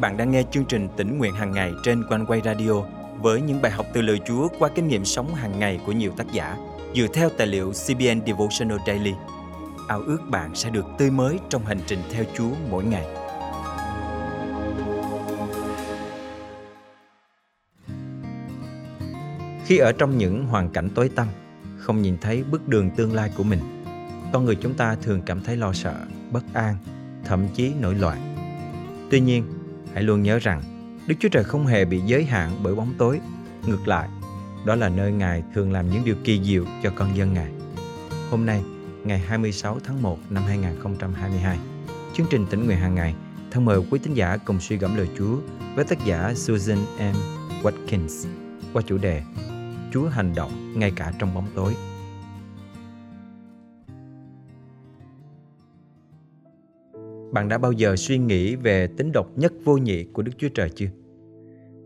bạn đang nghe chương trình tỉnh nguyện hàng ngày trên quanh quay radio với những bài học từ lời Chúa qua kinh nghiệm sống hàng ngày của nhiều tác giả dựa theo tài liệu CBN Devotional Daily. Ao ước bạn sẽ được tươi mới trong hành trình theo Chúa mỗi ngày. Khi ở trong những hoàn cảnh tối tăm, không nhìn thấy bước đường tương lai của mình, con người chúng ta thường cảm thấy lo sợ, bất an, thậm chí nổi loạn. Tuy nhiên, hãy luôn nhớ rằng Đức Chúa Trời không hề bị giới hạn bởi bóng tối. Ngược lại, đó là nơi Ngài thường làm những điều kỳ diệu cho con dân Ngài. Hôm nay, ngày 26 tháng 1 năm 2022, chương trình tỉnh nguyện hàng ngày thân mời quý tín giả cùng suy gẫm lời Chúa với tác giả Susan M. Watkins qua chủ đề Chúa hành động ngay cả trong bóng tối. Bạn đã bao giờ suy nghĩ về tính độc nhất vô nhị của Đức Chúa Trời chưa?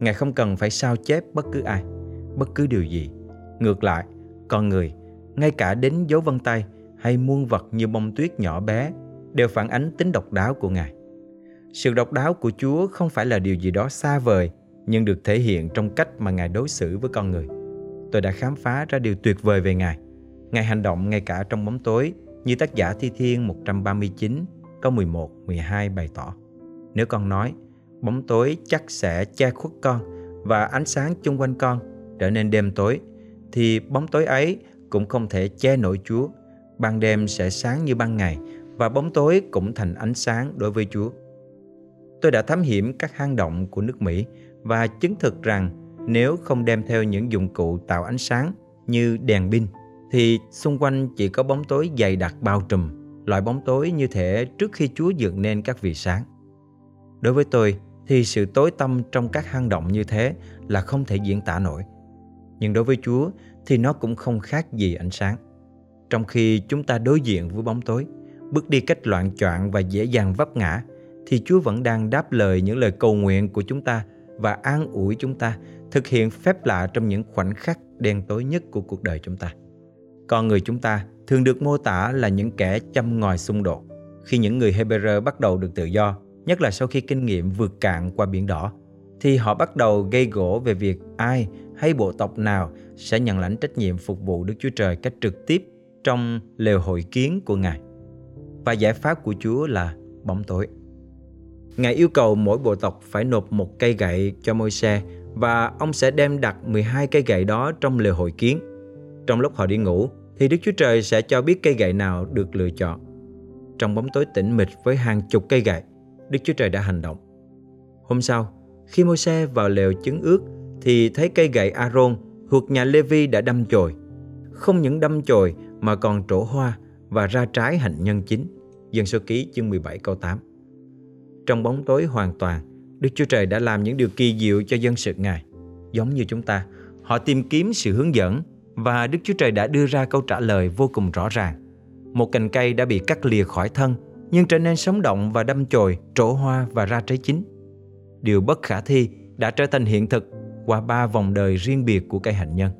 Ngài không cần phải sao chép bất cứ ai, bất cứ điều gì. Ngược lại, con người, ngay cả đến dấu vân tay hay muôn vật như bông tuyết nhỏ bé đều phản ánh tính độc đáo của Ngài. Sự độc đáo của Chúa không phải là điều gì đó xa vời, nhưng được thể hiện trong cách mà Ngài đối xử với con người. Tôi đã khám phá ra điều tuyệt vời về Ngài. Ngài hành động ngay cả trong bóng tối, như tác giả Thi Thiên 139 câu 11, 12 bày tỏ. Nếu con nói, bóng tối chắc sẽ che khuất con và ánh sáng chung quanh con trở nên đêm tối, thì bóng tối ấy cũng không thể che nổi Chúa. Ban đêm sẽ sáng như ban ngày và bóng tối cũng thành ánh sáng đối với Chúa. Tôi đã thám hiểm các hang động của nước Mỹ và chứng thực rằng nếu không đem theo những dụng cụ tạo ánh sáng như đèn pin thì xung quanh chỉ có bóng tối dày đặc bao trùm loại bóng tối như thể trước khi Chúa dựng nên các vì sáng. Đối với tôi thì sự tối tăm trong các hang động như thế là không thể diễn tả nổi. Nhưng đối với Chúa thì nó cũng không khác gì ánh sáng. Trong khi chúng ta đối diện với bóng tối, bước đi cách loạn choạng và dễ dàng vấp ngã, thì Chúa vẫn đang đáp lời những lời cầu nguyện của chúng ta và an ủi chúng ta thực hiện phép lạ trong những khoảnh khắc đen tối nhất của cuộc đời chúng ta. Con người chúng ta thường được mô tả là những kẻ châm ngòi xung đột. Khi những người Hebrew bắt đầu được tự do, nhất là sau khi kinh nghiệm vượt cạn qua biển đỏ, thì họ bắt đầu gây gỗ về việc ai hay bộ tộc nào sẽ nhận lãnh trách nhiệm phục vụ Đức Chúa Trời cách trực tiếp trong lều hội kiến của Ngài. Và giải pháp của Chúa là bóng tối. Ngài yêu cầu mỗi bộ tộc phải nộp một cây gậy cho môi xe và ông sẽ đem đặt 12 cây gậy đó trong lều hội kiến. Trong lúc họ đi ngủ, thì Đức Chúa Trời sẽ cho biết cây gậy nào được lựa chọn. Trong bóng tối tĩnh mịch với hàng chục cây gậy, Đức Chúa Trời đã hành động. Hôm sau, khi môi xe vào lều chứng ướt thì thấy cây gậy Aaron thuộc nhà Levi đã đâm chồi. Không những đâm chồi mà còn trổ hoa và ra trái hạnh nhân chính. Dân số ký chương 17 câu 8 Trong bóng tối hoàn toàn, Đức Chúa Trời đã làm những điều kỳ diệu cho dân sự Ngài. Giống như chúng ta, họ tìm kiếm sự hướng dẫn và Đức Chúa Trời đã đưa ra câu trả lời vô cùng rõ ràng. Một cành cây đã bị cắt lìa khỏi thân, nhưng trở nên sống động và đâm chồi, trổ hoa và ra trái chín. Điều bất khả thi đã trở thành hiện thực qua ba vòng đời riêng biệt của cây hạnh nhân.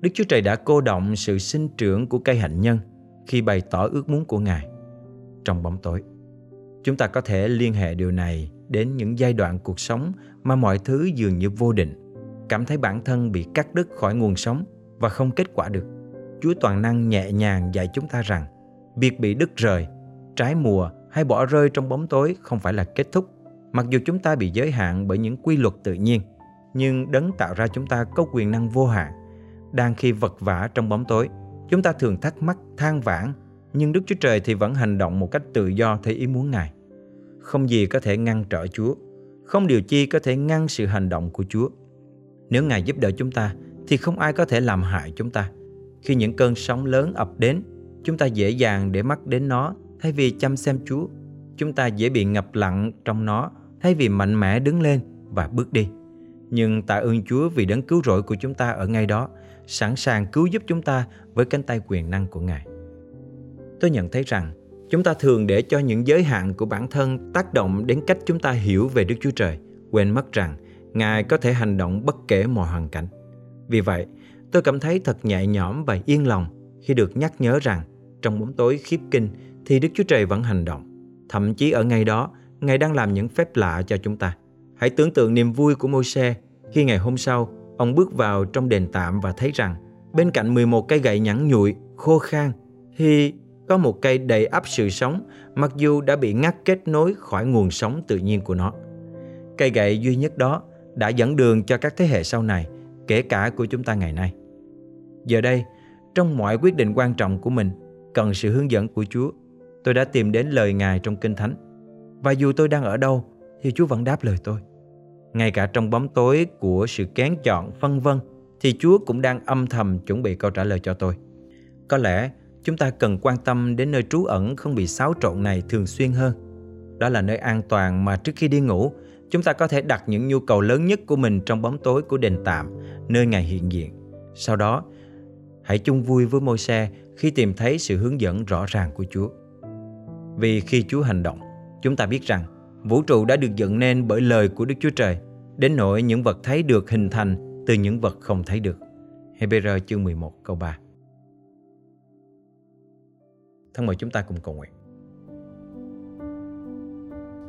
Đức Chúa Trời đã cô động sự sinh trưởng của cây hạnh nhân khi bày tỏ ước muốn của Ngài trong bóng tối. Chúng ta có thể liên hệ điều này đến những giai đoạn cuộc sống mà mọi thứ dường như vô định, cảm thấy bản thân bị cắt đứt khỏi nguồn sống và không kết quả được. Chúa toàn năng nhẹ nhàng dạy chúng ta rằng việc bị đứt rời, trái mùa hay bỏ rơi trong bóng tối không phải là kết thúc. Mặc dù chúng ta bị giới hạn bởi những quy luật tự nhiên, nhưng đấng tạo ra chúng ta có quyền năng vô hạn. Đang khi vật vã trong bóng tối, chúng ta thường thắc mắc, than vãn, nhưng Đức Chúa Trời thì vẫn hành động một cách tự do theo ý muốn Ngài. Không gì có thể ngăn trở Chúa, không điều chi có thể ngăn sự hành động của Chúa. Nếu Ngài giúp đỡ chúng ta, thì không ai có thể làm hại chúng ta. Khi những cơn sóng lớn ập đến, chúng ta dễ dàng để mắt đến nó thay vì chăm xem Chúa. Chúng ta dễ bị ngập lặng trong nó thay vì mạnh mẽ đứng lên và bước đi. Nhưng tạ ơn Chúa vì đấng cứu rỗi của chúng ta ở ngay đó, sẵn sàng cứu giúp chúng ta với cánh tay quyền năng của Ngài. Tôi nhận thấy rằng chúng ta thường để cho những giới hạn của bản thân tác động đến cách chúng ta hiểu về Đức Chúa Trời, quên mất rằng Ngài có thể hành động bất kể mọi hoàn cảnh. Vì vậy, tôi cảm thấy thật nhẹ nhõm và yên lòng khi được nhắc nhớ rằng trong bóng tối khiếp kinh thì Đức Chúa Trời vẫn hành động. Thậm chí ở ngay đó, Ngài đang làm những phép lạ cho chúng ta. Hãy tưởng tượng niềm vui của Môi-se khi ngày hôm sau ông bước vào trong đền tạm và thấy rằng bên cạnh 11 cây gậy nhẵn nhụi, khô khan thì có một cây đầy ắp sự sống mặc dù đã bị ngắt kết nối khỏi nguồn sống tự nhiên của nó. Cây gậy duy nhất đó đã dẫn đường cho các thế hệ sau này, kể cả của chúng ta ngày nay. Giờ đây, trong mọi quyết định quan trọng của mình, cần sự hướng dẫn của Chúa. Tôi đã tìm đến lời Ngài trong Kinh Thánh. Và dù tôi đang ở đâu, thì Chúa vẫn đáp lời tôi. Ngay cả trong bóng tối của sự kén chọn, phân vân, thì Chúa cũng đang âm thầm chuẩn bị câu trả lời cho tôi. Có lẽ chúng ta cần quan tâm đến nơi trú ẩn không bị xáo trộn này thường xuyên hơn. Đó là nơi an toàn mà trước khi đi ngủ, chúng ta có thể đặt những nhu cầu lớn nhất của mình trong bóng tối của đền tạm, nơi Ngài hiện diện. Sau đó, hãy chung vui với môi xe khi tìm thấy sự hướng dẫn rõ ràng của Chúa. Vì khi Chúa hành động, chúng ta biết rằng vũ trụ đã được dựng nên bởi lời của Đức Chúa Trời, đến nỗi những vật thấy được hình thành từ những vật không thấy được. Hebrew chương 11 câu 3 Thân mời chúng ta cùng cầu nguyện.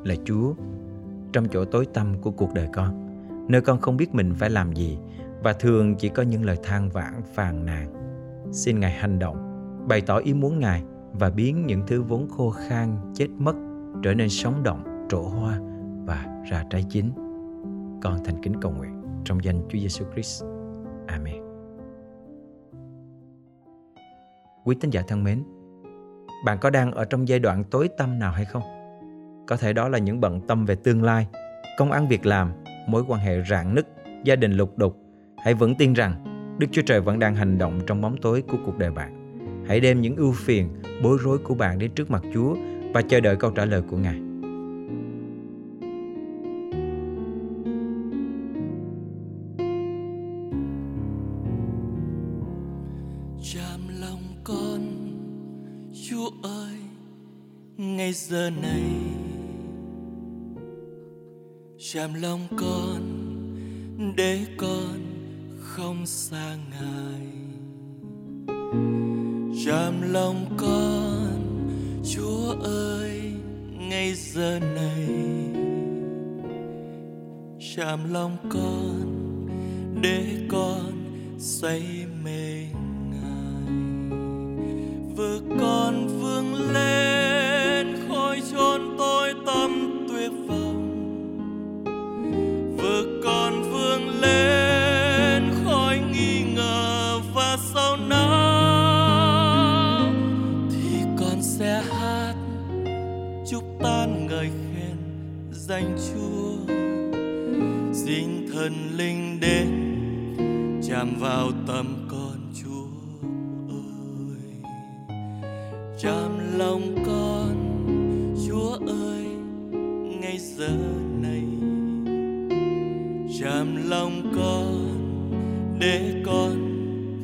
Là Chúa, trong chỗ tối tăm của cuộc đời con, nơi con không biết mình phải làm gì và thường chỉ có những lời than vãn phàn nàn. Xin Ngài hành động, bày tỏ ý muốn Ngài và biến những thứ vốn khô khan, chết mất trở nên sống động, trổ hoa và ra trái chín. Con thành kính cầu nguyện trong danh Chúa Giêsu Christ. Amen. Quý tín giả thân mến, bạn có đang ở trong giai đoạn tối tăm nào hay không? Có thể đó là những bận tâm về tương lai, công ăn việc làm, mối quan hệ rạn nứt, gia đình lục đục. Hãy vững tin rằng Đức Chúa Trời vẫn đang hành động trong bóng tối của cuộc đời bạn. Hãy đem những ưu phiền, bối rối của bạn đến trước mặt Chúa và chờ đợi câu trả lời của Ngài. chạm lòng con chúa ơi ngay giờ này chạm lòng con, để con không xa ngài. Chạm lòng con, chúa ơi, ngay giờ này. Chạm lòng con, để con say mê thần linh đến, chạm vào tâm con chúa ơi. Chạm lòng con chúa ơi, ngay giờ này. Chạm lòng con để con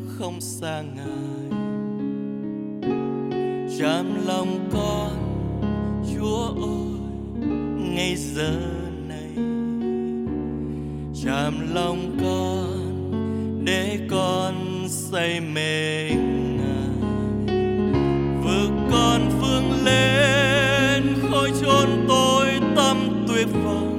không xa ngài. Chạm lòng con chúa ơi, ngay giờ này chạm lòng con để con say mê ngài. Vượt con phương lên khỏi chốn tôi tâm tuyệt vọng.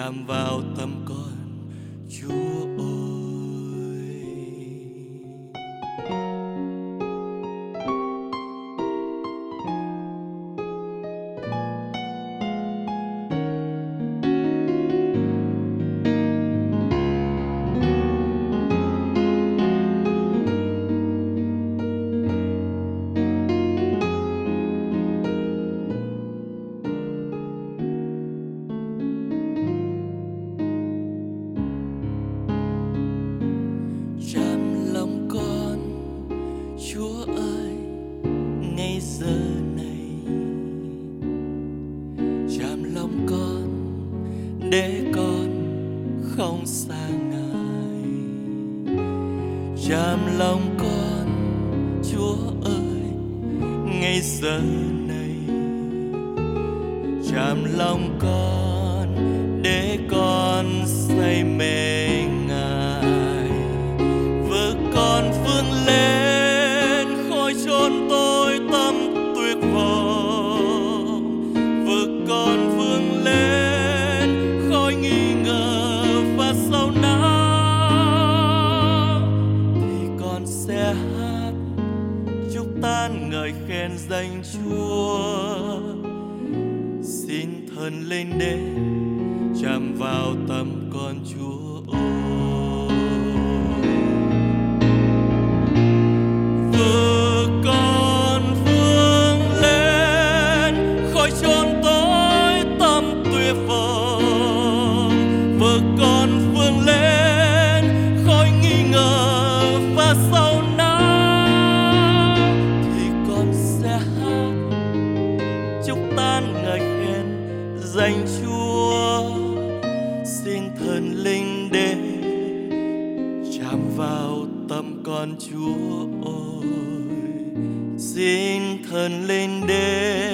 Chạm vào tâm con chúa ơi. chạm lòng con chúa ơi ngay giờ này. Chạm lòng con. Khen danh chúa. Xin thần linh đến chạm vào tâm vào tâm con chúa ôi xin thần linh đến.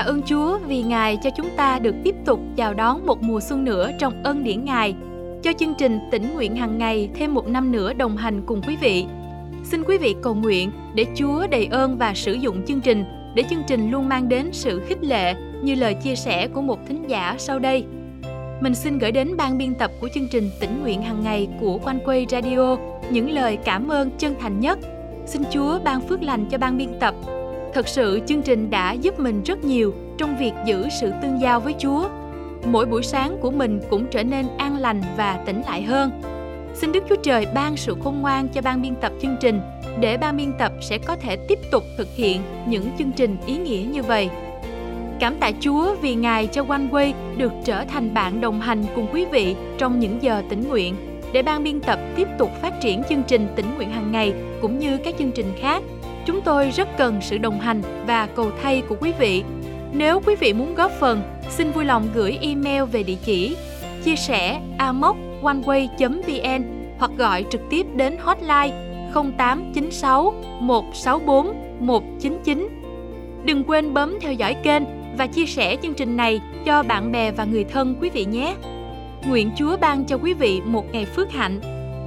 Tạ ơn Chúa vì Ngài cho chúng ta được tiếp tục chào đón một mùa xuân nữa trong ân điển Ngài, cho chương trình tỉnh nguyện hàng ngày thêm một năm nữa đồng hành cùng quý vị. Xin quý vị cầu nguyện để Chúa đầy ơn và sử dụng chương trình để chương trình luôn mang đến sự khích lệ như lời chia sẻ của một thính giả sau đây. Mình xin gửi đến ban biên tập của chương trình tỉnh nguyện hàng ngày của Quanh Quay Radio những lời cảm ơn chân thành nhất. Xin Chúa ban phước lành cho ban biên tập Thật sự, chương trình đã giúp mình rất nhiều trong việc giữ sự tương giao với Chúa. Mỗi buổi sáng của mình cũng trở nên an lành và tỉnh lại hơn. Xin Đức Chúa Trời ban sự khôn ngoan cho ban biên tập chương trình, để ban biên tập sẽ có thể tiếp tục thực hiện những chương trình ý nghĩa như vậy. Cảm tạ Chúa vì Ngài cho One Way được trở thành bạn đồng hành cùng quý vị trong những giờ tỉnh nguyện, để ban biên tập tiếp tục phát triển chương trình tỉnh nguyện hàng ngày, cũng như các chương trình khác chúng tôi rất cần sự đồng hành và cầu thay của quý vị. Nếu quý vị muốn góp phần, xin vui lòng gửi email về địa chỉ chia sẻ amoconeway.vn hoặc gọi trực tiếp đến hotline 0896 164 199. Đừng quên bấm theo dõi kênh và chia sẻ chương trình này cho bạn bè và người thân quý vị nhé. Nguyện Chúa ban cho quý vị một ngày phước hạnh.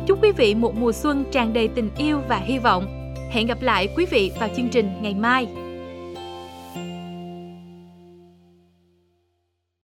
Chúc quý vị một mùa xuân tràn đầy tình yêu và hy vọng. Hẹn gặp lại quý vị vào chương trình ngày mai.